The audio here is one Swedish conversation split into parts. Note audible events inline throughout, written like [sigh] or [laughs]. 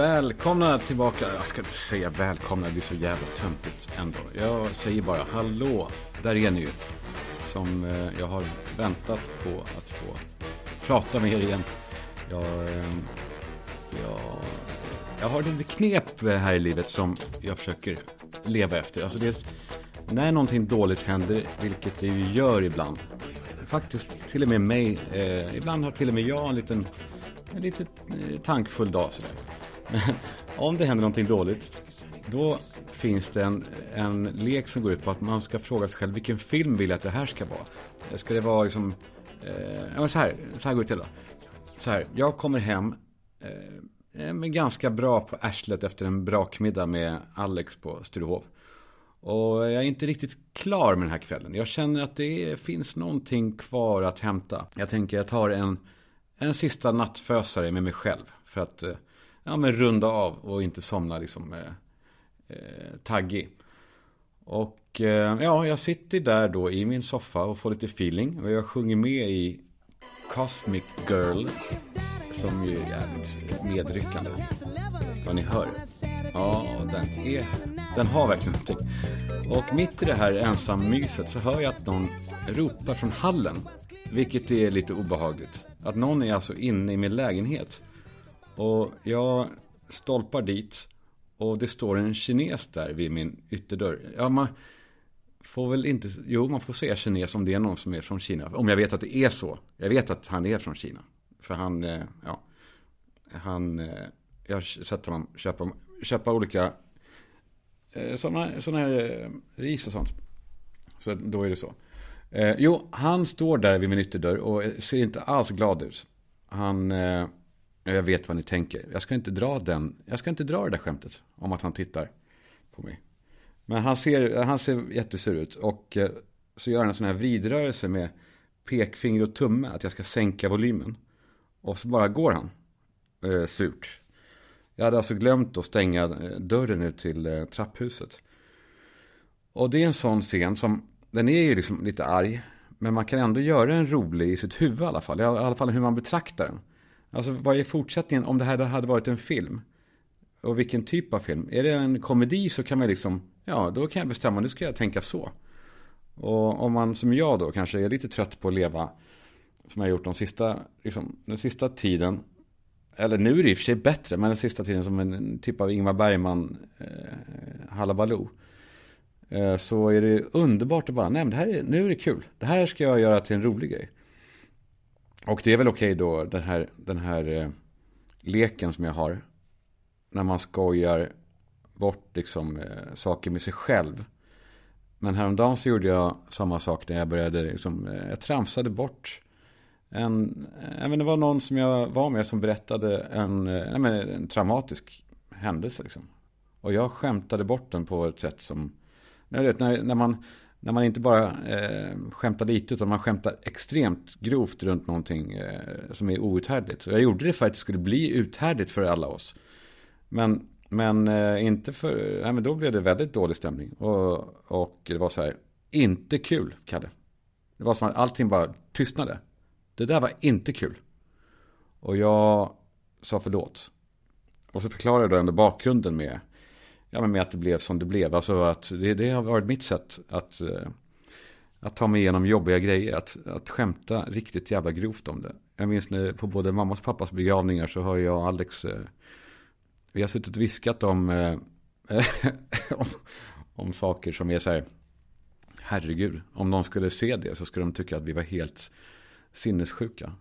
Välkomna tillbaka. Jag ska inte säga välkomna, det blir så jävla töntigt ändå. Jag säger bara hallå, där är ni ju. Som eh, jag har väntat på att få prata med er igen. Jag, eh, jag, jag har lite knep här i livet som jag försöker leva efter. Alltså det, när någonting dåligt händer, vilket det ju gör ibland. Faktiskt till och med mig, eh, ibland har till och med jag en liten, en lite eh, tankfull dag sådär. [laughs] om det händer någonting dåligt, då finns det en, en lek som går ut på att man ska fråga sig själv vilken film vill jag att det här ska vara? Ska det vara liksom, eh, ja, så här, så här går det till då. Så här, jag kommer hem, eh, eh med ganska bra på arslet efter en brakmiddag med Alex på Sturehof. Och jag är inte riktigt klar med den här kvällen. Jag känner att det finns någonting kvar att hämta. Jag tänker jag tar en, en sista nattfösare med mig själv. För att eh, ja, men runda av och inte somna liksom eh, eh, taggig. Och eh, ja, jag sitter där då i min soffa och får lite feeling. Och jag sjunger med i Cosmic Girl. Som ju är jävligt medryckande. Vad ni hör. Ja, den, är, den har verkligen någonting. Och mitt i det här ensammyset så hör jag att någon ropar från hallen. Vilket är lite obehagligt. Att någon är alltså inne i min lägenhet. Och jag stolpar dit och det står en kines där vid min ytterdörr. Ja, man får väl inte, jo man får säga kines om det är någon som är från Kina. Om jag vet att det är så. Jag vet att han är från Kina. För han, eh, ja, han, eh, jag har sett honom köpa, köpa olika eh, sådana, sådana här ris och sånt. Så då är det så. jo, han står där vid min ytterdörr och ser inte alls glad ut. Han jag vet vad ni tänker. Jag ska inte dra den. Jag ska inte dra det där skämtet. Om att han tittar på mig. Men han ser, han ser jättesur ut. Och eh, så gör han en sån här vridrörelse med pekfinger och tumme. Att jag ska sänka volymen. Och så bara går han. Eh, surt. Jag hade alltså glömt att stänga eh, dörren ut till eh, trapphuset. Och det är en sån scen som, den är ju liksom lite arg. Men man kan ändå göra den rolig i sitt huvud i alla fall. I alla fall hur man betraktar den. Alltså vad är fortsättningen om det här hade varit en film? Och vilken typ av film? Är det en komedi så kan man liksom, ja då kan jag bestämma, nu ska jag tänka så. Och om man som jag då kanske är lite trött på att leva som jag har gjort de sista, liksom, den sista tiden. Eller nu är det i och för sig bättre, men den sista tiden som en typ av Ingmar Bergman eh, Hallabaloo. Eh, så är det underbart att bara, nej men det här är, nu är det kul. Det här ska jag göra till en rolig grej. Och det är väl okej okay då, den här, den här eh, leken som jag har. När man skojar bort liksom, eh, saker med sig själv. Men häromdagen så gjorde jag samma sak när jag började, liksom, eh, jag tramsade bort en, eh, även det var någon som jag var med som berättade en, eh, en, en traumatisk händelse. Liksom. Och jag skämtade bort den på ett sätt som, jag vet, när, när man när man inte bara eh, skämtar lite utan man skämtar extremt grovt runt någonting eh, som är outhärdligt. Så jag gjorde det för att det skulle bli uthärdligt för alla oss. Men, men eh, inte för, nej men då blev det väldigt dålig stämning. Och, och det var så här, inte kul, Kalle. Det var som att allting bara tystnade. Det där var inte kul. Och jag sa förlåt. Och så förklarade jag då ändå bakgrunden med ja, men med att det blev som det blev. Alltså att det, det har varit mitt sätt att, eh, att ta mig igenom jobbiga grejer. Att, att skämta riktigt jävla grovt om det. Jag minns när, på både mammas och pappas begravningar så har jag och Alex, eh, vi har suttit och viskat om, eh, [laughs] om, om saker som är så här, herregud, om de skulle se det så skulle de tycka att vi var helt sinnessjuka.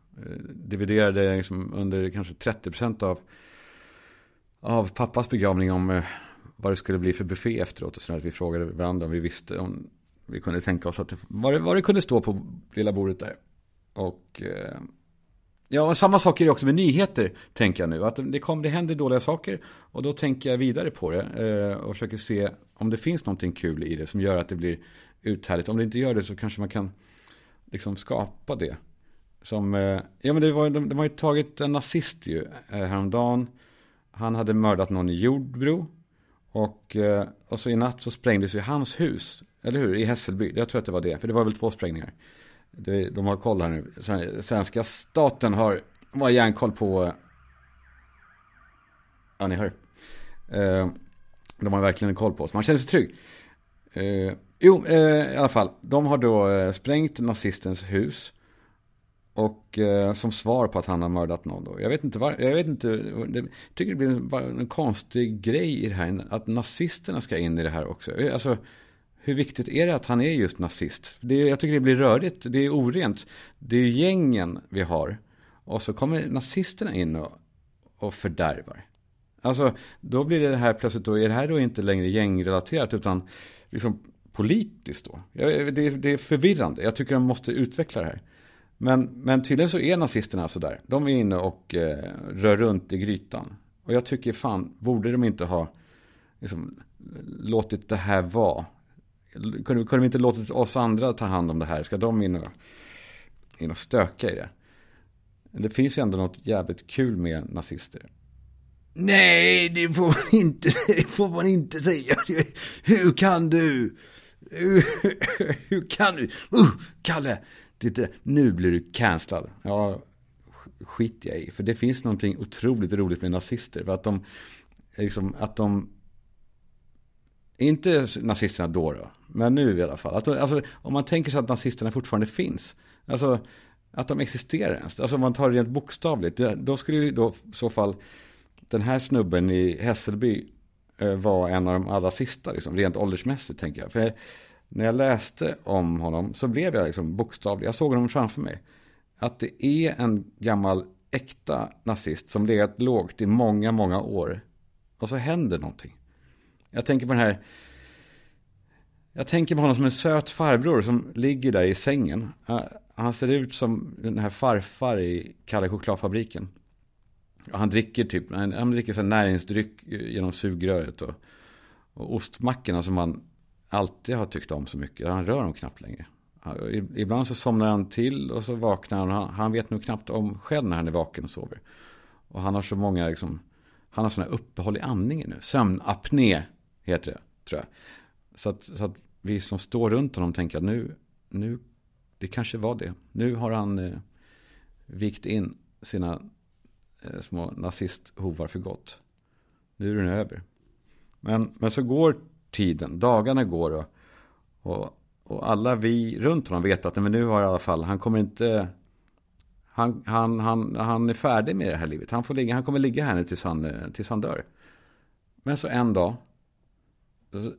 Dividerade liksom under kanske 30% av, av pappas begravning om vad det skulle bli för buffé efteråt. Och sen att vi frågade varandra om vi visste om vi kunde tänka oss att det, vad, det, vad det kunde stå på lilla bordet där. Och eh, ja, samma sak är det också med nyheter, tänker jag nu. Att det, kom, det händer dåliga saker och då tänker jag vidare på det eh, och försöker se om det finns någonting kul i det som gör att det blir uthärdligt. Om det inte gör det så kanske man kan liksom skapa det. Som, eh, ja men det var, de, de har ju tagit en nazist ju eh, häromdagen. Han hade mördat någon i Jordbro. Och, eh, och så i natt så sprängdes ju hans hus, eller hur? I Hässelby. Jag tror att det var det, för det var väl två sprängningar. de har koll här nu. Svenska staten har, har järnkoll på Ja, ni hör. Eh, de har verkligen koll på oss. Man känner sig trygg. Eh, jo, i alla fall. De har då sprängt nazistens hus. Och eh, som svar på att han har mördat någon då. Jag vet inte var, jag vet inte. Det, jag tycker det blir en, en, konstig grej i det här. Att nazisterna ska in i det här också. Eh, alltså, hur viktigt är det att han är just nazist? Det, jag tycker det blir rörigt. Det är orent. Det är gängen vi har. Och så kommer nazisterna in och, och fördärvar. Alltså, då blir det här plötsligt då, är det här då inte längre gängrelaterat utan liksom politiskt då? Det, det är förvirrande. Jag tycker de måste utveckla det här. Men, men tydligen så är nazisterna sådär. De är inne och eh, rör runt i grytan. Och jag tycker fan, borde de inte ha liksom, låtit det här vara? Kunde, kunde de inte låtit oss andra ta hand om det här? Ska de in och, in och stöka i det? Det finns ju ändå något jävligt kul med nazister. Nej, det får man inte, det får man inte säga. Hur kan du? Hur, hur kan du? Uh, Kalle, Titta, nu blir du cancellad. Ja, skit jag i. För det finns någonting otroligt roligt med nazister. För att de, liksom, att de inte nazisterna då, då men nu i alla fall. Att, alltså, om man tänker sig att nazisterna fortfarande finns. Alltså att de existerar ens. Alltså om man tar det rent bokstavligt. Då skulle ju då i så fall den här snubben i Hässelby eh, vara en av de allra sista. Liksom, rent åldersmässigt tänker jag. För när jag läste om honom så blev jag liksom bokstavlig. Jag såg honom framför mig. Att det är en gammal äkta nazist som legat lågt i många, många år. Och så händer någonting. Jag tänker på den här... Jag tänker på honom som en söt farbror som ligger där i sängen. Han ser ut som den här farfar i Kalle chokladfabriken. Han dricker typ, han dricker så näringsdryck genom sugröret och, och ostmackorna som han alltid har tyckt om så mycket. Han rör dem knappt längre. Ibland så somnar han till och så vaknar han. Han vet nog knappt om själv när han är vaken och sover. Och han har så många, liksom, han har sådana uppehåll i andningen nu. Sömnapné heter det, tror jag. Så att, så att vi som står runt honom tänker att nu, nu, det kanske var det. Nu har han eh, vikt in sina eh, små nazisthovar för gott. Nu är den över. Men, men så går tiden. Dagarna går och, och, och alla vi runt honom vet att men nu har i alla fall, han kommer inte... Han, han, han, han är färdig med det här livet. Han, får ligga, han kommer ligga här nu tills han, tills han dör. Men så en dag, så,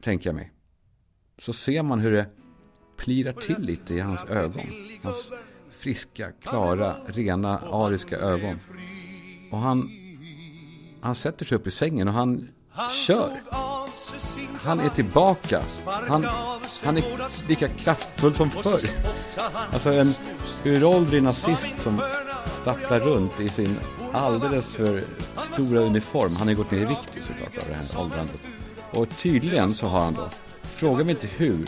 tänker jag mig, så ser man hur det plirar till lite i hans ögon. Hans friska, klara, rena, ariska ögon. Och han, han sätter sig upp i sängen och han kör. Han är tillbaka. Han, han är lika kraftfull som förr. Alltså en uråldrig nazist som stapplar runt i sin alldeles för stora uniform. Han har gått ner i vikt såklart av det här åldrandet. Och tydligen så har han då, fråga mig inte hur,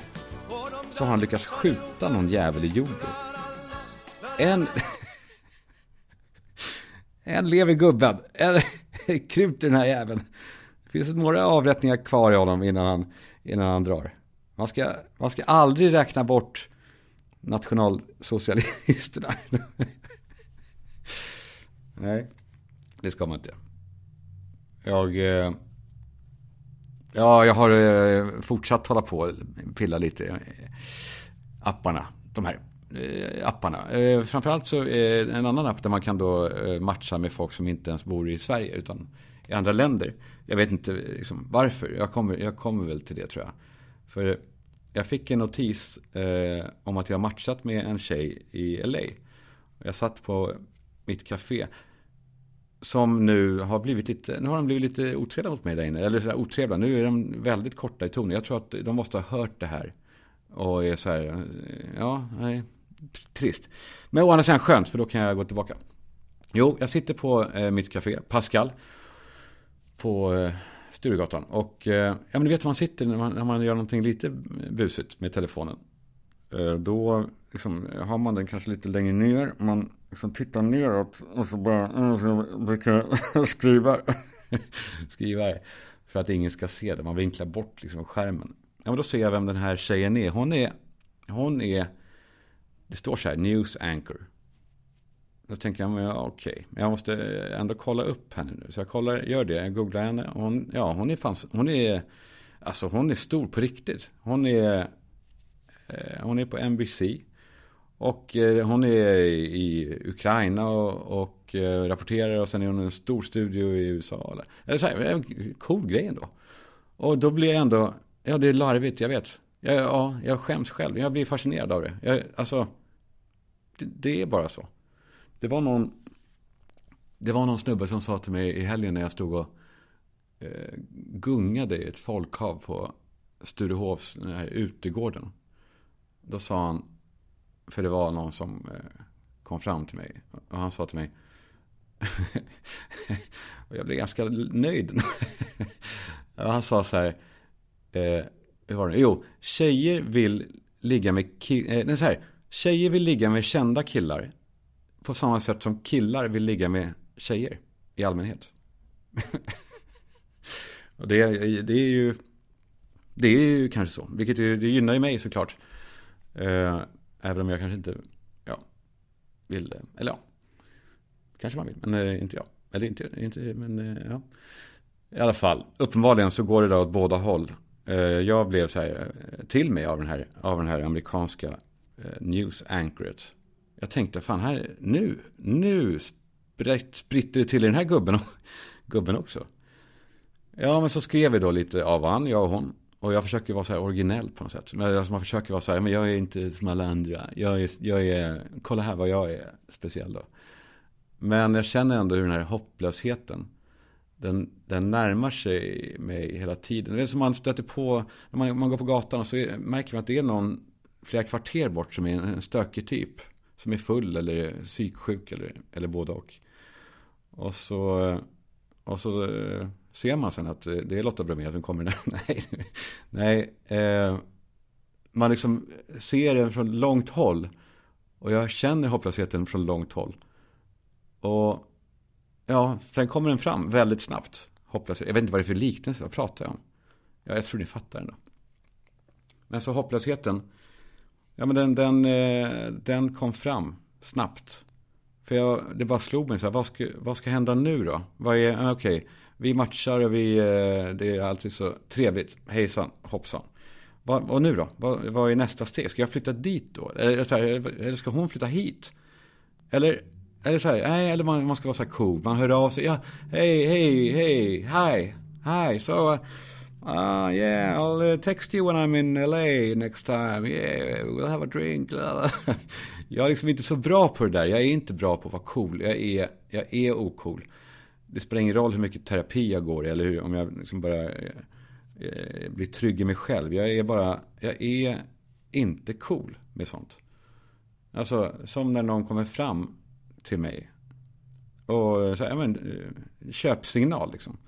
så har han lyckats skjuta någon jävel i jorden. En... [laughs] en lever gubben. En [laughs] i den här jäveln. Det finns några avrättningar kvar i honom innan han, innan han drar. Man ska, man ska aldrig räkna bort nationalsocialisterna. [laughs] Nej, det ska man inte. Jag, eh, ja, jag har eh, fortsatt hålla på och pilla lite i apparna. De här eh, apparna. Framförallt så är en annan app där man kan då matcha med folk som inte ens bor i Sverige utan i andra länder. Jag vet inte liksom, varför. Jag kommer, jag kommer väl till det tror jag. För jag fick en notis eh, om att jag matchat med en tjej i LA. Jag satt på mitt café. Som nu har blivit lite, nu har de blivit lite otrevliga mot mig där inne. Eller sådär otrevliga, nu är de väldigt korta i tonen. Jag tror att de måste ha hört det här. Och är så här, eh, ja, nej, trist. Men å andra sidan skönt, för då kan jag gå tillbaka. Jo, jag sitter på eh, mitt café, Pascal på eh, Sturegatan. Och eh, ja, men du vet var man sitter när man, när man gör någonting lite busigt med telefonen. Eh, då liksom, har man den kanske lite längre ner. Man liksom tittar neråt och så bara så brukar [laughs] skriva. [laughs] skriva för att ingen ska se det. Man vinklar bort liksom skärmen. Ja, men då ser jag vem den här tjejen är. Hon är, hon är, det står så här, news anchor. Då tänker jag, ja, okej. Men jag måste eh, ändå kolla upp henne nu. Så jag kollar, gör det. Jag googlar henne. Hon, ja, hon är fanns, hon är, alltså hon är stor på riktigt. Hon är, eh, hon är på NBC. Och eh, hon är i Ukraina och, och eh, rapporterar och sen är hon i en stor studio i USA. Eller, eller så här, eh, cool grej ändå. Och då blir jag ändå, ja det är larvigt, jag vet. Jag, ja, jag skäms själv, jag blir fascinerad av det. Jag, alltså, det, det är bara så. Det var någon, det var någon snubbe som sa till mig i helgen när jag stod och eh, gungade i ett folkhav på Sturehovs, här utegården. Då sa han, för det var någon som eh, kom fram till mig. Och han sa till mig, [laughs] och jag blev ganska nöjd. [laughs] han sa så här, eh, hur var det? Jo, tjejer vill ligga med killar, eh, så här, tjejer vill ligga med kända killar på samma sätt som killar vill ligga med tjejer i allmänhet. [laughs] och det, det är ju det är ju kanske så, vilket det gynnar ju mig såklart. Eh, även om jag kanske inte ja, vill, eller ja, kanske man vill, men eh, inte jag. Eller inte, inte men eh, ja. I alla fall, uppenbarligen så går det då åt båda håll. Eh, jag blev så här eh, till mig av den här, av den här amerikanska eh, news anchoret jag tänkte, fan här, nu, nu spritter det till i den här gubben, gubben också. Ja, men så skrev vi då lite av han, jag och hon. Och jag försöker vara så här originell på något sätt. Men alltså man försöker vara så här, men jag är inte som alla andra. Jag är, jag är, kolla här vad jag är speciell då. Men jag känner ändå hur den här hopplösheten, den, den närmar sig mig hela tiden. Det är som man stöter på, när man, man går på gatan och så märker man att det är någon flera kvarter bort som är en stökig typ som är full eller psyksjuk eller, eller både och. Och så, och så eh, ser man sen att eh, det är Lotta Bromé som kommer. [laughs] nej, nej eh, man liksom ser den från långt håll. Och jag känner hopplösheten från långt håll. Och ja, sen kommer den fram väldigt snabbt. Hopplöshet. Jag vet inte vad det är för liknelse, vad pratar jag om? Ja, jag tror ni fattar ändå. Men så hopplösheten Ja, men den, den, eh, den kom fram snabbt. För jag, det bara slog mig så här, vad ska, vad ska hända nu då? Vad är, ah, okej, okay, vi matchar och vi, eh, det är alltid så trevligt. Hejsan, hoppsan. Vad, och nu då? Vad, vad är nästa steg? Ska jag flytta dit då? Eller, så här, eller ska hon flytta hit? Eller, eller så här, nej, eller man, man ska vara så här cool. Man hör av sig, ja, hej, hej, hej, hi, hi, so... Uh, Ah, uh, yeah, I'll uh, text you when I'm in LA next time. Yeah, we'll have a drink. [laughs] jag är liksom inte så bra på det där. Jag är inte bra på att vara cool. Jag är, jag är ocool. Det spelar ingen roll hur mycket terapi jag går i. Eller hur, om jag liksom bara eh, eh blir trygg i mig själv. Jag är bara, jag är inte cool med sånt. Alltså, som när någon kommer fram till mig. Och så här, men, eh, köpsignal liksom.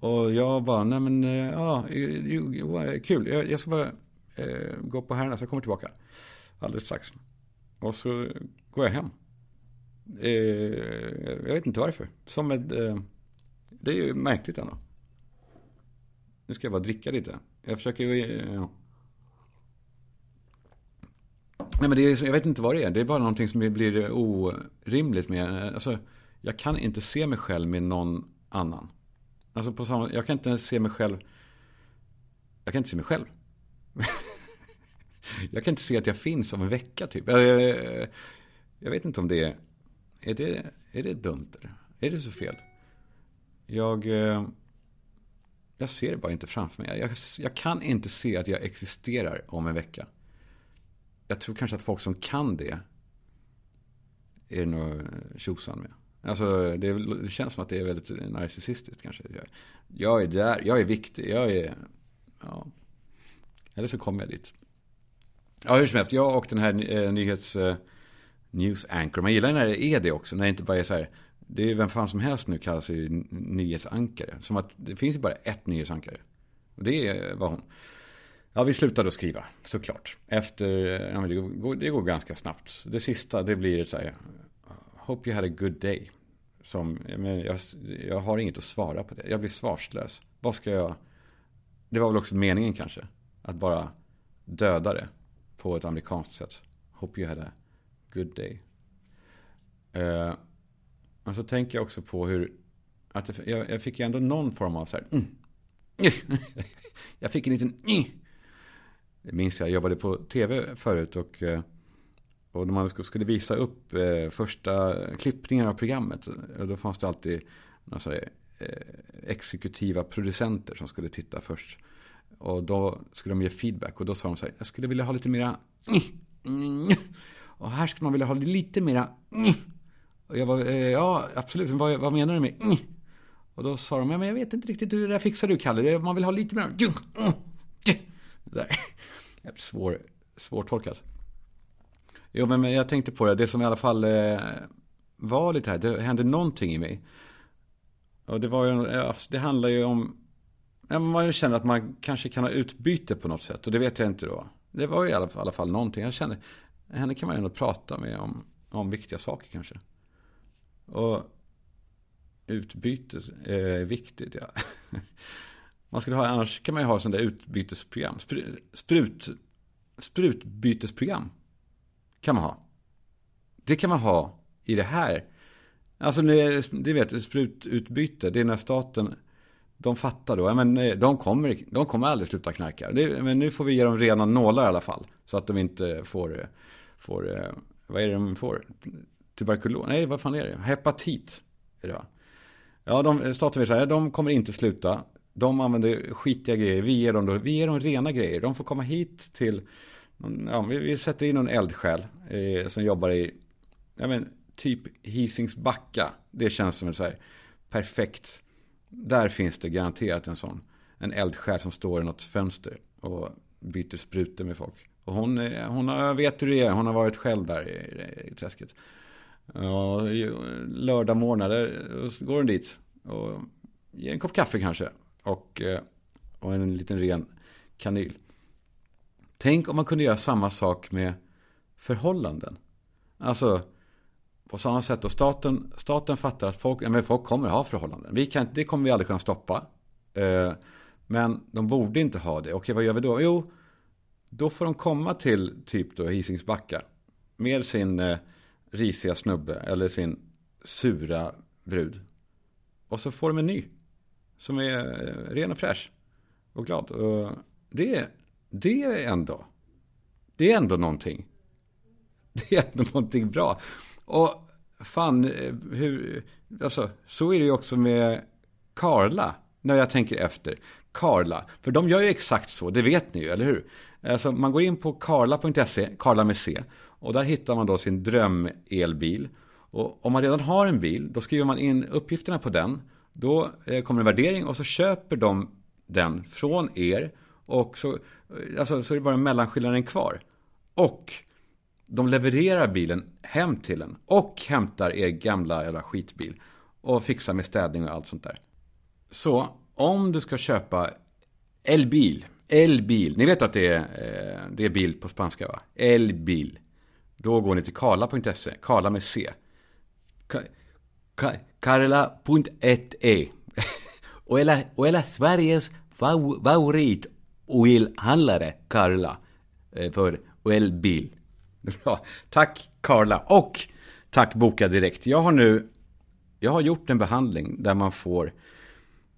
Och jag bara, nej men, eh, ja, eh, kul. Jag, jag ska bara eh, gå på Herrarnas, så jag kommer tillbaka alldeles strax. Och så går jag hem. Eh, jag vet inte varför. Som ett, eh, det är ju märkligt ändå. Nu ska jag bara dricka lite. Jag försöker ju, eh, Nej men det är, jag vet inte vad det är. Det är bara någonting som blir orimligt med. Alltså, jag kan inte se mig själv med någon annan. Alltså på samma, jag kan inte se mig själv. Jag kan inte se mig själv. [laughs] jag kan inte se att jag finns om en vecka typ. Jag, jag, jag vet inte om det är, är det, är det dumt eller? Är det så fel? Jag, eh, jag ser det bara inte framför mig. Jag, jag kan inte se att jag existerar om en vecka. Jag tror kanske att folk som kan det är det nog tjosan med. Alltså det, det, känns som att det är väldigt narcissistiskt kanske. Jag, jag är där, jag är viktig, jag är... Ja. Eller så kommer jag dit. Ja, hur som helst. Jag och den här eh, nyhets... Eh, news anchor. Man gillar när det är det också. När det inte bara är så här. Det är vem fan som helst nu kallar sig nyhetsankare. Som att det finns ju bara ett nyhetsankare. Och det eh, var hon. Ja, vi slutade att skriva, såklart. Efter, eh, ja, det, går, det går ganska snabbt. Det sista, det blir så här. Hope you had a good day. Som, men jag, jag har inget att svara på det. Jag blir svarslös. Vad ska jag... Det var väl också meningen kanske. Att bara döda det på ett amerikanskt sätt. Hope you had a good day. Uh, men så tänker jag också på hur, att jag, jag fick ju ändå någon form av så här, mm. [laughs] jag fick en liten, mm. det minns jag, jag jobbade på tv förut och, eh, och när man skulle visa upp eh, första klippningen av programmet, eh, då fanns det alltid några sådär, eh, exekutiva producenter som skulle titta först. Och då skulle de ge feedback och då sa de så här, jag skulle vilja ha lite mera och här skulle man vilja ha lite mera och jag var, ja absolut, men vad, vad menar du med och då sa de, ja, men jag vet inte riktigt hur det där fixar du Kalle, man vill ha lite mer det där. [laughs] Svår, svårtolkat. Jo men jag tänkte på det, det som i alla fall eh, var lite här, det hände någonting i mig. Och det var ju, det handlar ju om man känner att man kanske kan ha utbyte på något sätt. Och det vet jag inte då. Det var ju i alla fall, i alla fall någonting. Jag kände, henne kan man ju ändå prata med om, om viktiga saker kanske. Och utbyte är viktigt, ja. [laughs] Man skulle ha, annars kan man ju ha sådana där utbytesprogram. Sprut, sprutbytesprogram kan man ha. Det kan man ha i det här. Alltså, det vet sprututbyte, det är när staten de fattar då, men eh, de kommer, de kommer aldrig sluta knarka. Det, men nu får vi ge dem rena nålar i alla fall. Så att de inte får, eh, får eh, vad är det de får? Tuberkulos? Nej, vad fan är det? Hepatit. Är det va? Ja, de, staten vill säga, de kommer inte sluta. De använder skitiga grejer. Vi ger dem, då, vi ger dem rena grejer. De får komma hit till, ja, vi, vi sätter in någon eldsjäl eh, som jobbar i, ja men, typ Hisings backa. Det känns som en så här perfekt där finns det garanterat en sån. En eldsjäl som står i något fönster och byter sprutor med folk. Och hon, eh, hon har, vet hur det är, hon har varit själv där i, i träsket. Och lördag morgnar går hon dit och ger en kopp kaffe kanske. Och, eh, och en liten ren kanyl. Tänk om man kunde göra samma sak med förhållanden. Alltså, på samma sätt, och staten, staten fattar att folk, men folk kommer ha förhållanden. Vi kan, det kommer vi aldrig kunna stoppa. Eh, men de borde inte ha det. Okej, vad gör vi då? Jo, då får de komma till typ då Hisingsbacka. Med sin eh, risiga snubbe eller sin sura brud. Och så får de en ny. Som är eh, ren och fräsch. Och glad. Och det, det är ändå. Det är ändå någonting. [laughs] Det är ändå någonting bra. Och fan, eh, hur, alltså, så är det ju också med Karla, när jag tänker efter. Karla, för de gör ju exakt så, det vet ni ju, eller hur? Alltså, man går in på karla.se, Karla med C, och där hittar man då sin drömelbil. Och om man redan har en bil, då skriver man in uppgifterna på den. Då eh, kommer en värdering och så köper de den från er. Och så, alltså, så är det bara mellanskillnaden kvar. Och de levererar bilen hem till en och hämtar er gamla jävla skitbil och fixar med städning och allt sånt där. Så om du ska köpa elbil, elbil, ni vet att det är, eh, det är bil på spanska va? Elbil. Då går ni till karla.se, karla med C. Karla.1e. [laughs] och, hela, och hela Sveriges favorit oilhandlare, Karla, eh, för elbil. Bra. Tack Karla. Och tack Boka Direkt. Jag har nu jag har gjort en behandling där man får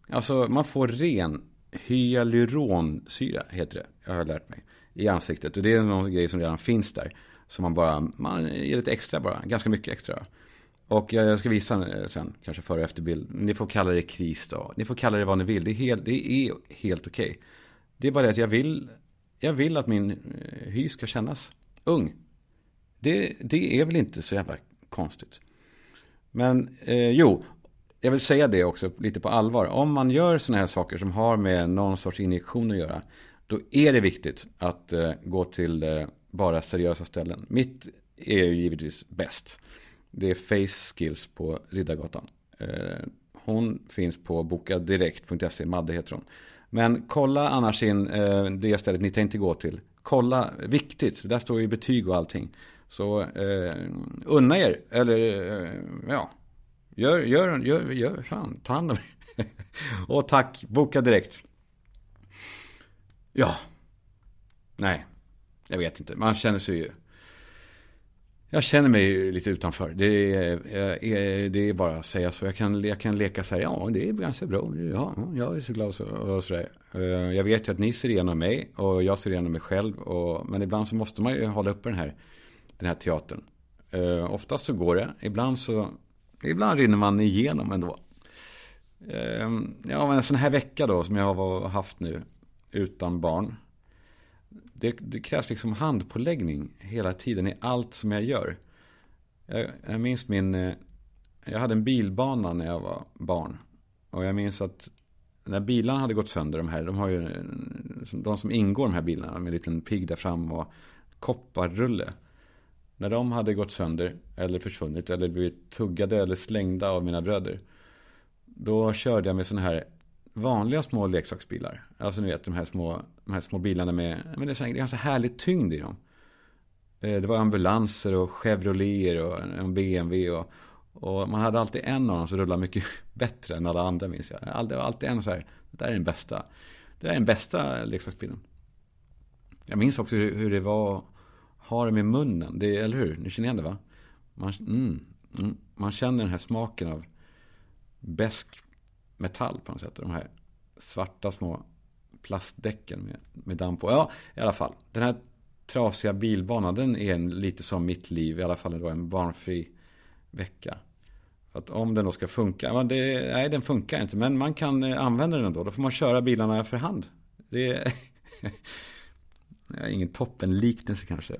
Alltså man får ren hyaluronsyra heter det. Jag har lärt mig. I ansiktet. Och det är någon grej som redan finns där. Som man bara, man ger lite extra bara. Ganska mycket extra. Och jag ska visa eh, sen, kanske före och efterbild. Ni får kalla det kris då. Ni får kalla det vad ni vill. Det är helt, det är helt okej. Okay. Det är bara det att jag vill, jag vill att min eh, hy ska kännas ung. Det, det är väl inte så jävla konstigt. Men eh, jo, jag vill säga det också lite på allvar. Om man gör sådana här saker som har med någon sorts injektion att göra. Då är det viktigt att eh, gå till eh, bara seriösa ställen. Mitt är ju givetvis bäst. Det är Face Skills på Riddargatan. Eh, hon finns på bokadirekt.se, Madde heter hon. Men kolla annars in eh, det stället ni tänkte gå till. Kolla, viktigt, där står ju betyg och allting. Så eh, unna er, eller eh, ja, gör, gör, gör, gör fan, ta hand om er. [laughs] Och tack, boka direkt. Ja, nej, jag vet inte, man känner sig ju jag känner mig lite utanför. Det är, det är bara att säga så. Jag kan, jag kan leka så här, ja det är ganska bra. Ja, jag är så glad så, och så där. Eh, jag vet ju att ni ser igenom mig och jag ser igenom mig själv. Och, men ibland så måste man ju hålla uppe den här, den här teatern. Eh, Oftast så går det. Ibland så ibland rinner man igenom ändå. Eh, ja, men en sån här vecka då som jag har haft nu utan barn. Det, det, krävs liksom handpåläggning hela tiden i allt som jag gör. Jag, jag minns min... Eh, jag hade en bilbana när jag var barn. Och jag minns att när bilarna hade gått sönder, de här, de har ju, eh, de som ingår de här bilarna med en liten pigg där fram och kopparrulle. När de hade gått sönder eller försvunnit eller blivit tuggade eller slängda av mina bröder. Då körde jag med sådana här vanliga små leksaksbilar. Alltså ni vet de här små, de här små bilarna med, men det är ganska härlig tyngd i dem. Eh, det var ambulanser och Chevroleter och en BMW och, och man hade alltid en av dem som rullade mycket [laughs] bättre än alla andra minns jag. Det var alltid en så här, det där är den bästa. Det där är den bästa leksaksbilen. Jag minns också hur, hur det var att ha dem i munnen. Det, eller hur? Ni känner igen det va? Man, mm, mm, man känner den här smaken av besk metall på något sätt. De här svarta små plastdäcken med, med damm på. Ja, i alla fall. Den här trasiga bilbanan, den är lite som mitt liv. I alla fall då en barnfri vecka. För att om den då ska funka, det, nej den funkar inte. Men man kan eh, använda den då. Då får man köra bilarna för hand. Det är, [laughs] ingen toppenliknelse kanske.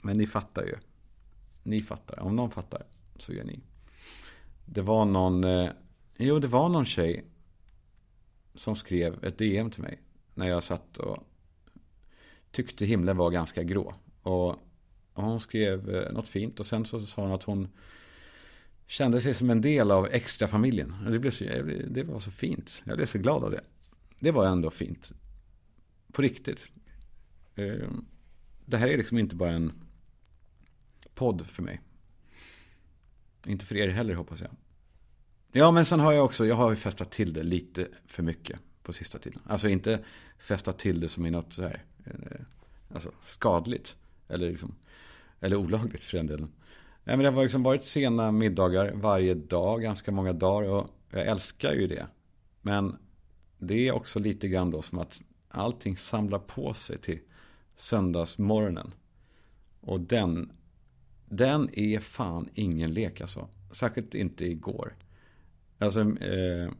Men ni fattar ju. Ni fattar. Om någon fattar så gör ni. Det var någon eh, Jo, det var någon tjej som skrev ett DM till mig. När jag satt och tyckte himlen var ganska grå. Och, hon skrev eh, något fint och sen så sa hon att hon kände sig som en del av extrafamiljen. Det, blev så, det var så fint. Jag blev så glad av det. Det var ändå fint. På riktigt. Ehm, det här är liksom inte bara en podd för mig. Inte för er heller hoppas jag. Ja, men sen har jag också, jag har ju festat till det lite för mycket på sista tiden. Alltså inte festat till det som är något så här, eh, alltså skadligt. Eller, liksom, eller olagligt för den delen. Nej, men det har liksom varit sena middagar varje dag, ganska många dagar. Och jag älskar ju det. Men det är också lite grann då som att allting samlar på sig till söndagsmorgonen. Och den, den är fan ingen lek alltså. Särskilt inte igår. Alltså, eh,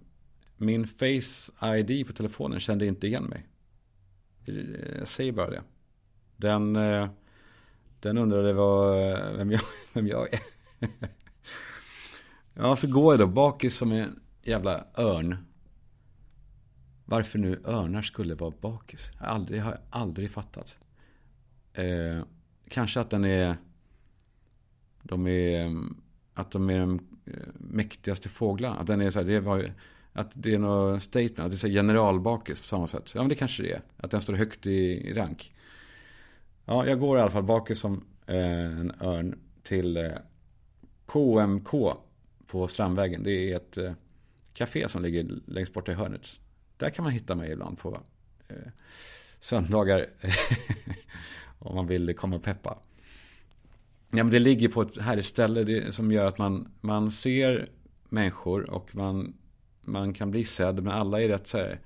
min Face ID på telefonen kände inte igen mig. Eh, jag säger bara det. Den, eh, den undrade vad, eh, vem, jag, [laughs] vem jag är. ja, så går jag då bakis som en jävla örn. Varför nu örnar skulle vara bakis? Jag aldrig, har jag aldrig fattat. Eh, kanske att den är... De är... Att de är de Eh, mäktigaste fåglarna. Att den är så här, det var, att det är något statement, att det är så generalbakis på samma sätt. Ja men det kanske det är. Att den står högt i, i rank. Ja, jag går i alla fall bakis som eh, en örn till eh, KMK på Strandvägen. Det är ett eh, café som ligger längst bort i hörnet. Där kan man hitta mig ibland på eh, söndagar. [laughs] om man vill komma och peppa. Ja, men det ligger på ett härligt ställe det, som gör att man, man ser människor och man, man kan bli sedd. Men alla är rätt så här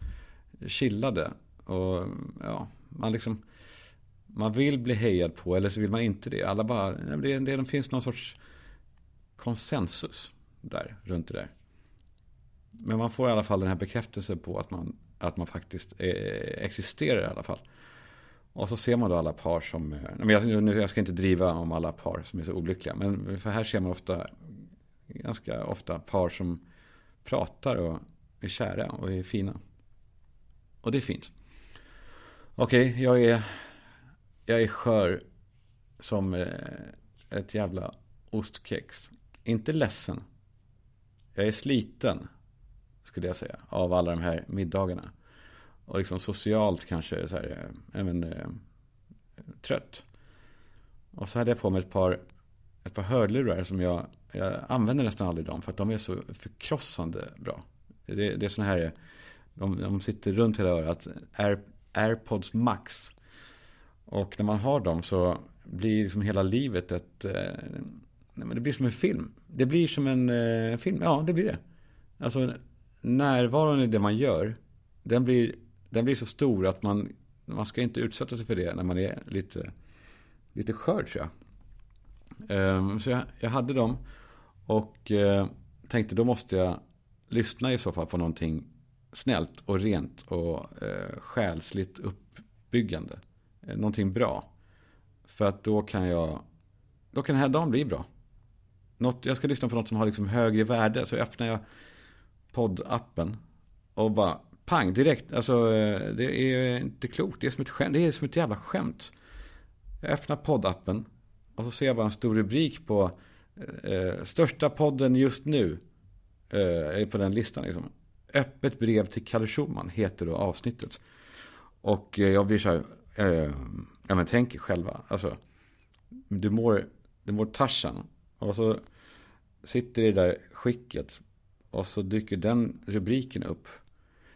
chillade. Och ja, man liksom... Man vill bli hejad på eller så vill man inte det. Alla bara... Det, det, det finns någon sorts konsensus där, runt det där. Men man får i alla fall den här bekräftelsen på att man, att man faktiskt eh, existerar i alla fall. Och så ser man då alla par som, jag, jag ska inte driva om alla par som är så olyckliga. Men för här ser man ofta, ganska ofta par som pratar och är kära och är fina. Och det är fint. Okej, okay, jag är, jag är skör som eh, ett jävla ostkex. Inte ledsen. Jag är sliten, skulle jag säga, av alla de här middagarna. Och liksom socialt kanske så här, eh, även eh, trött. Och så hade jag på mig ett par, ett par hörlurar som jag, jag använder nästan aldrig dem. För att de är så förkrossande bra. Det, det är sådana här, de, de sitter runt hela örat. Air, Airpods Max. Och när man har dem så blir liksom hela livet ett... Eh, nej, men det blir som en film. Det blir som en eh, film, ja det blir det. Alltså närvaron i det man gör, den blir, den blir så stor att man, man ska inte utsätta sig för det när man är lite, lite skör tror jag. Um, så jag, jag, hade dem och uh, tänkte då måste jag lyssna i så fall på någonting snällt och rent och uh, själsligt uppbyggande. Uh, någonting bra. För att då kan jag, då kan den här dagen bli bra. Något, jag ska lyssna på något som har liksom högre värde. Så öppnar jag poddappen och bara pang direkt. Alltså eh, det är inte klokt. Det är som ett skämt. Det är som ett jävla skämt. Jag öppnar poddappen och så ser jag bara en stor rubrik på eh, eh största podden just nu. Eh, på den listan liksom. Öppet brev till Kalle Schumann heter då avsnittet. Och eh, jag blir så här, eh, ja men tänk er själva. Alltså, du mår, du mår Tarzan. Och så sitter det där skicket. Och så dyker den rubriken upp.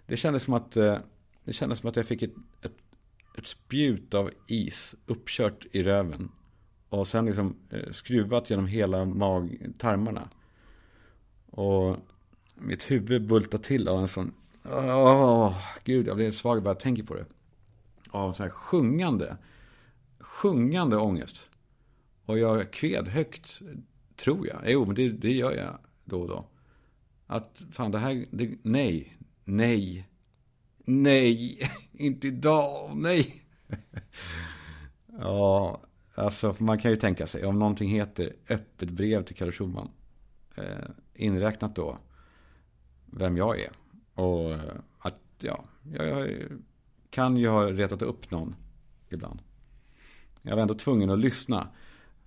Det kändes som att, eh, det kändes som att jag fick ett, ett, ett spjut av is uppkört i röven. Och sen liksom eh, skruvat genom hela magtarmarna. Och mitt huvud bultade till av en sån... Åh, oh, gud, jag blir svag bara jag tänker på det. Av så här sjungande, sjungande ångest. Och jag kved högt, tror jag. Jo, men det, det gör jag då och då. Att fan, det här, det, nej, nej, nej, [laughs] inte idag, nej. ja, Alltså, man kan ju tänka sig, om någonting heter öppet brev till Kalle Schulman. Eh, inräknat då vem jag är. Och eh, att, ja, jag kan ju ha retat upp någon ibland. Jag var ändå tvungen att lyssna.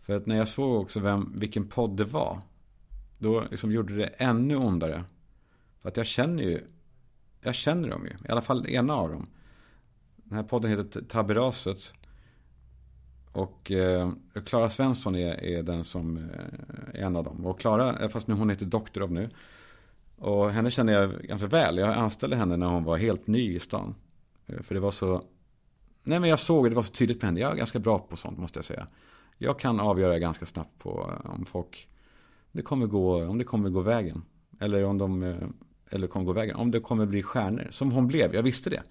För att när jag såg också vem, vilken podd det var. Då liksom gjorde det ännu ondare. För att jag känner ju, jag känner dem ju. I alla fall ena av dem. Den här podden heter Taberaset. Och eh, Klara Svensson är, är den som eh, är en av dem. Och Klara, eh, fast nu hon heter Doktor av nu. Och henne känner jag ganska väl. Jag anställde henne när hon var helt ny i stan. Eh, för det var så... Nej men jag såg det, det var så tydligt med henne. Jag är ganska bra på sånt måste jag säga. Jag kan avgöra ganska snabbt på eh, om folk... Det kommer gå, om det kommer gå vägen. Eller om de... Eller kommer gå vägen. Om det kommer bli stjärnor. Som hon blev, jag visste det.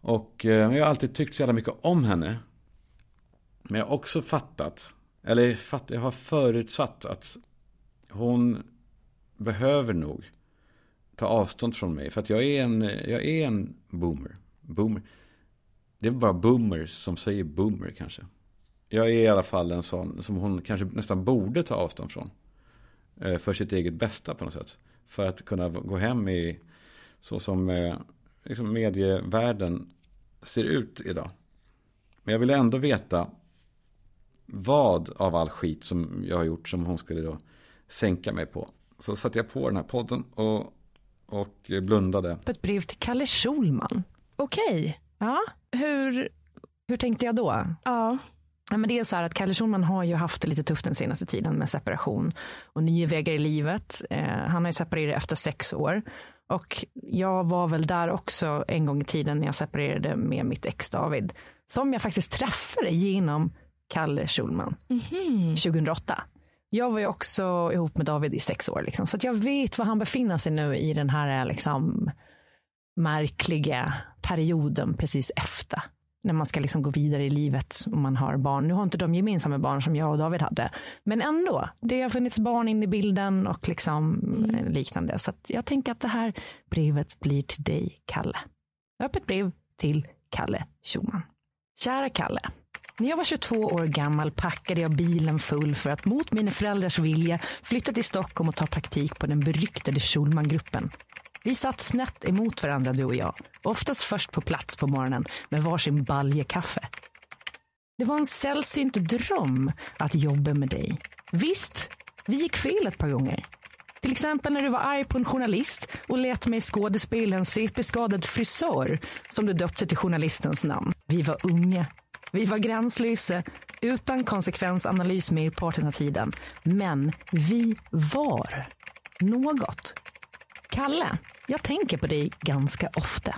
Och eh, jag har alltid tyckt så jävla mycket om henne. Men jag har också fattat, eller jag har förutsatt att hon behöver nog ta avstånd från mig. För att jag är en, jag är en boomer. boomer. Det är bara boomers som säger boomer kanske. Jag är i alla fall en sån som hon kanske nästan borde ta avstånd från. Eh, för sitt eget bästa på något sätt. För att kunna gå hem i så som eh, liksom medievärlden ser ut idag. Men jag vill ändå veta vad av all skit som jag har gjort som hon skulle då sänka mig på. Så satte jag på den här podden och, och blundade. Ett brev till Kalle Schulman. Okej. Okay. Ja, hur, hur tänkte jag då? Ja. Ja, men det är så här att Kalle Schulman har ju haft det lite tufft den senaste tiden med separation och nya vägar i livet. Eh, han har ju separerat efter sex år. Och jag var väl där också en gång i tiden när jag separerade med mitt ex David. Som jag faktiskt träffade genom Kalle Schulman mm -hmm. 2008. Jag var ju också ihop med David i sex år, liksom, så jag vet var han befinner sig nu i den här liksom, märkliga perioden precis efter. När man ska liksom gå vidare i livet om man har barn. Nu har inte de gemensamma barn som jag och David hade. Men ändå, det har funnits barn in i bilden och liksom mm. liknande. Så jag tänker att det här brevet blir till dig, Kalle. Öppet brev till Kalle Schulman. Kära Kalle. När jag var 22 år gammal packade jag bilen full för att mot mina föräldrars vilja flytta till Stockholm och ta praktik på den beryktade Schulmangruppen. Vi satt snett emot varandra du och jag, oftast först på plats på morgonen med varsin balje kaffe. Det var en sällsynt dröm att jobba med dig. Visst, vi gick fel ett par gånger. Till exempel när du var arg på en journalist och lät mig skådespela en CP-skadad frisör som du döpte till journalistens namn. Vi var unga vi var gränslösa, utan konsekvensanalys merparten av tiden. Men vi var något. Kalle, jag tänker på dig ganska ofta.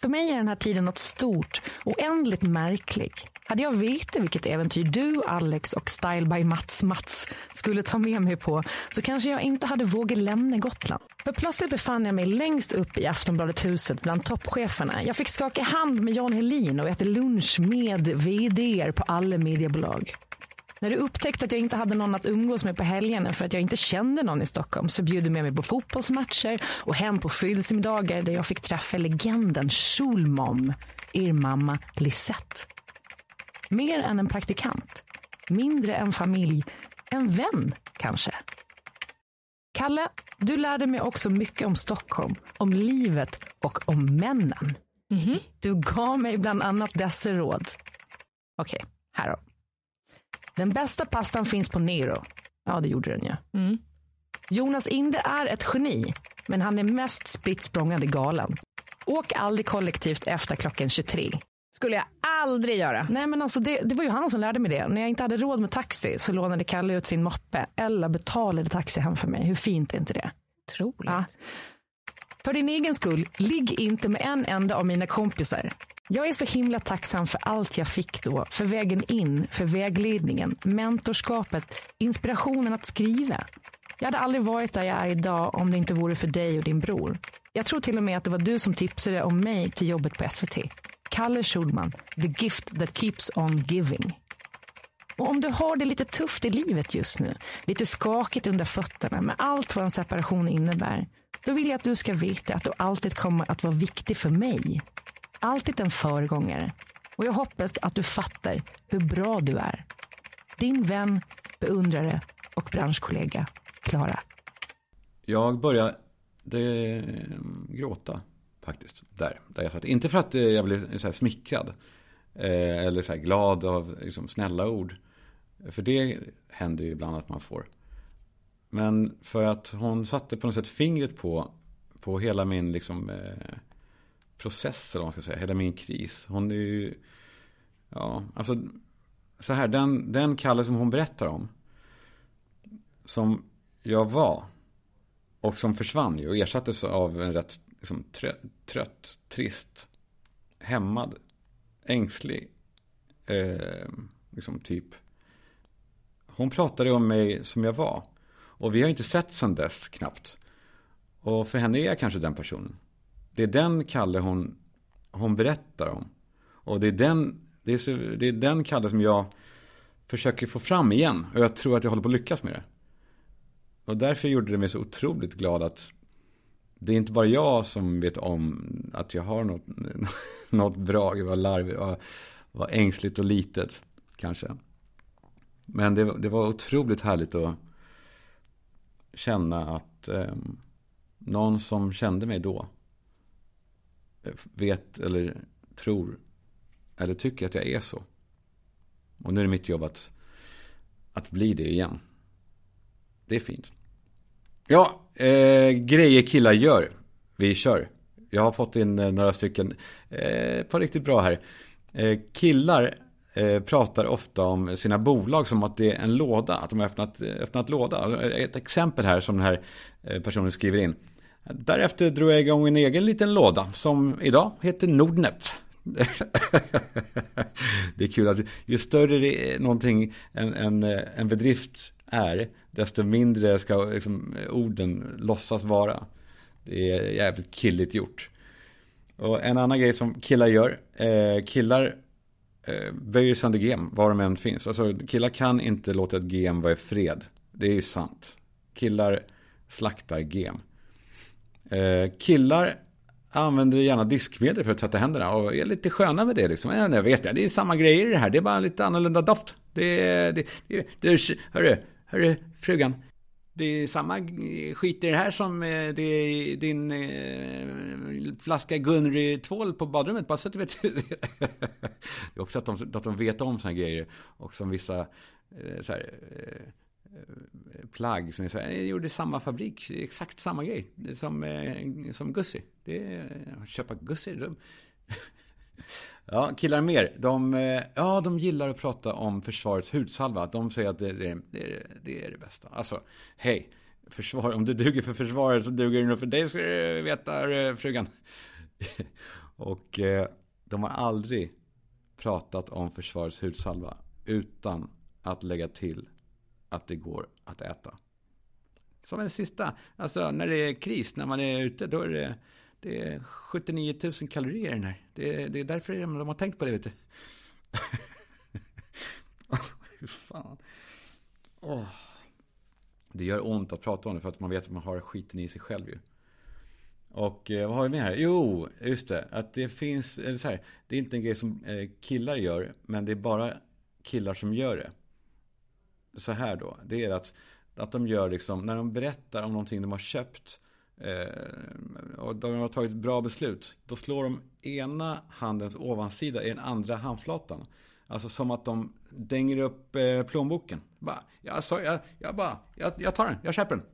För mig är den här tiden något stort, oändligt märklig. Hade jag vetat vilket äventyr du, Alex och Style by Mats Mats skulle ta med mig på så kanske jag inte hade vågat lämna Gotland. För plötsligt befann jag mig längst upp i Aftonbladet-huset bland toppcheferna. Jag fick skaka hand med Jan Helin och äta lunch med vd på alla mediebolag. När du upptäckte att jag inte hade någon att umgås med på helgerna för att jag inte kände någon i Stockholm så bjöd du med mig på fotbollsmatcher och hem på födelsemiddagar där jag fick träffa legenden Schulmom, er mamma Lisette. Mer än en praktikant, mindre än familj, en vän kanske. Kalle, du lärde mig också mycket om Stockholm, om livet och om männen. Mm -hmm. Du gav mig bland annat dessa råd. Okej, okay, här då. Den bästa pastan finns på Nero. Ja, det gjorde den ju. Ja. Mm. Jonas Inde är ett geni, men han är mest spritt galen. Åk aldrig kollektivt efter klockan 23. Skulle jag aldrig göra. Nej, men alltså det, det var ju han som lärde mig det. När jag inte hade råd med taxi så lånade Kalle ut sin moppe eller betalade taxi hem för mig. Hur fint är inte det? Otroligt. Ja. För din egen skull, ligg inte med en enda av mina kompisar. Jag är så himla tacksam för allt jag fick då, för vägen in, för vägledningen, mentorskapet, inspirationen att skriva. Jag hade aldrig varit där jag är idag om det inte vore för dig och din bror. Jag tror till och med att det var du som tipsade om mig till jobbet på SVT. Kalle Schulman, the gift that keeps on giving. Och om du har det lite tufft i livet just nu, lite skakigt under fötterna med allt vad en separation innebär, då vill jag att du ska veta att du alltid kommer att vara viktig för mig alltid en föregångare och jag hoppas att du fattar hur bra du är. Din vän, beundrare och branschkollega Klara. Jag började gråta faktiskt där, där jag satt. Inte för att eh, jag blev så här smickrad eh, eller så här glad av liksom, snälla ord. För det händer ju ibland att man får. Men för att hon satte på något sätt fingret på, på hela min liksom, eh, process, eller vad man ska säga, hela min kris. Hon är ju, ja, alltså, så här, den, den Kalle som hon berättar om, som jag var, och som försvann ju och ersattes av en rätt liksom, trött, trött trist, hämmad, ängslig, eh, liksom typ. Hon pratade om mig som jag var. Och vi har inte sett sedan dess knappt. Och för henne är jag kanske den personen. Det är den Kalle hon, hon berättar om. Och det är, den, det, är så, det är den Kalle som jag försöker få fram igen. Och jag tror att jag håller på att lyckas med det. Och därför gjorde det mig så otroligt glad att det är inte bara jag som vet om att jag har något, [laughs] något bra, det var larvigt, var, var ängsligt och litet kanske. Men det, det var otroligt härligt att känna att eh, någon som kände mig då eh, vet eller tror eller tycker att jag är så. Och nu är det mitt jobb att, att bli det igen. Det är fint. Ja, eh, grejer killar gör. Vi kör. Jag har fått in eh, några stycken. Eh, på riktigt bra här. Eh, killar Eh, pratar ofta om sina bolag som att det är en låda. Att de har öppnat, öppnat låda. Ett exempel här som den här eh, personen skriver in. Därefter drog jag igång en egen liten låda som idag heter Nordnet. [laughs] det är kul att ju större det är någonting en, en, eh, en bedrift är, desto mindre ska liksom, orden låtsas vara. Det är jävligt killigt gjort. Och en annan grej som killar gör, eh, killar eh, böjer sönder gem var de än finns. Alltså killar kan inte låta ett gem vara i fred. Det är ju sant. Killar slaktar gem. Eh, killar använder gärna diskmedel för att tvätta händerna och är lite sköna med det. Liksom. Jag vet det, det är samma grejer i det här, det är bara lite annorlunda doft. Det är, det, det, det, hörru, hörru, frugan. Det är samma skit i det här som eh, det är din eh, flaska Gunry-tvål på badrummet. Bara så att du vet. [laughs] det är också att de, att de vet om sådana grejer. Och som vissa eh, så här, eh, eh plagg som är så här, eh, jag gjorde samma fabrik, exakt samma grej som, eh, som Gussi. Det är, köpa Gussi. Ja, killar mer. De, eh, ja, de gillar att prata om försvarets hudsalva. De säger att det, det, det, det är det bästa. Alltså, hej, försvar, om det duger för försvaret så duger det nog för dig, ska du veta, eh, frugan. [laughs] Och eh, de har aldrig pratat om försvarets hudsalva utan att lägga till att det går att äta. Som en sista, alltså när det är kris, när man är ute, då är det, det är 79 000 kalorier i den här. Det, är, det är därför de har tänkt på det, vet du. [laughs] Hur fan. Oh. Det gör ont att prata om det för att man vet att man har skiten i sig själv ju. Och eh, vad har vi med här? Jo, just det. Att det finns, eller så här, det är inte en grej som eh, killar gör, men det är bara killar som gör det. Så här då, det är att, att de gör liksom, när de berättar om någonting de har köpt eh, och de har tagit bra beslut, då slår de ena handens ovansida i den andra handflatan. Alltså som att de dänger upp eh, plånboken. Bara, jag, så, jag, jag bara, jag, jag tar den, jag köper den.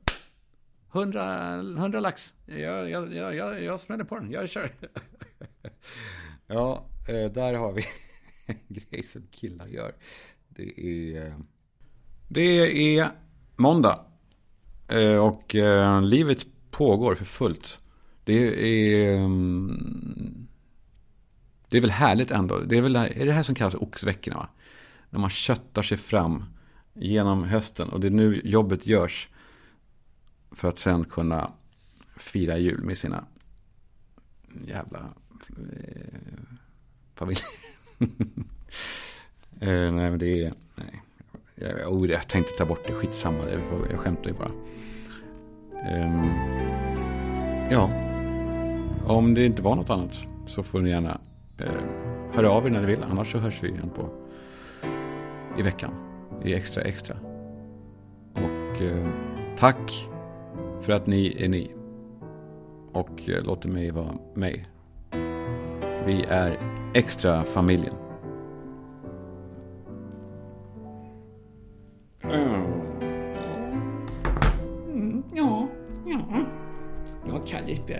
100, 100 lax. Jag, jag, jag, jag smäller på den, jag kör. [laughs] ja, eh, där har vi [laughs] en grej som killar gör. Det är, eh, det är måndag. Eh, och eh, livet pågår för fullt. Det är... Ehm, det är väl härligt ändå. Det är väl är det här som kallas oxveckorna va? När man köttar sig fram genom hösten. Och det är nu jobbet görs. För att sen kunna fira jul med sina jävla eh, familjer. [laughs] eh, nej men det är... Nej. Jag, oh, jag tänkte ta bort det, skitsamma. Jag, jag skämtar ju bara. Eh, ja. Om det inte var något annat så får ni gärna eh, höra av er när ni vill. Annars så hörs vi igen på i veckan i Extra Extra. Och eh, tack för att ni är ni. Och eh, låter mig vara mig. Vi är Extra Familjen.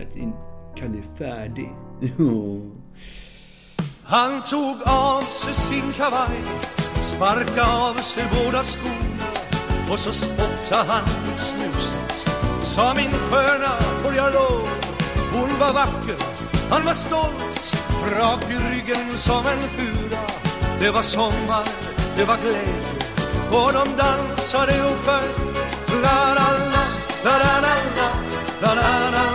Kalle spelat in Kalle färdig. Han tog av sig sin kavaj, sparkade av sig båda skorna och så spottade han ut snuset. Sa min sköna, får jag lov? Hon var vacker, han var stolt, rak i ryggen som en fura. Det var sommar, det var glädje och de dansade och sjöng. La, la, la, la, la, la, la, la la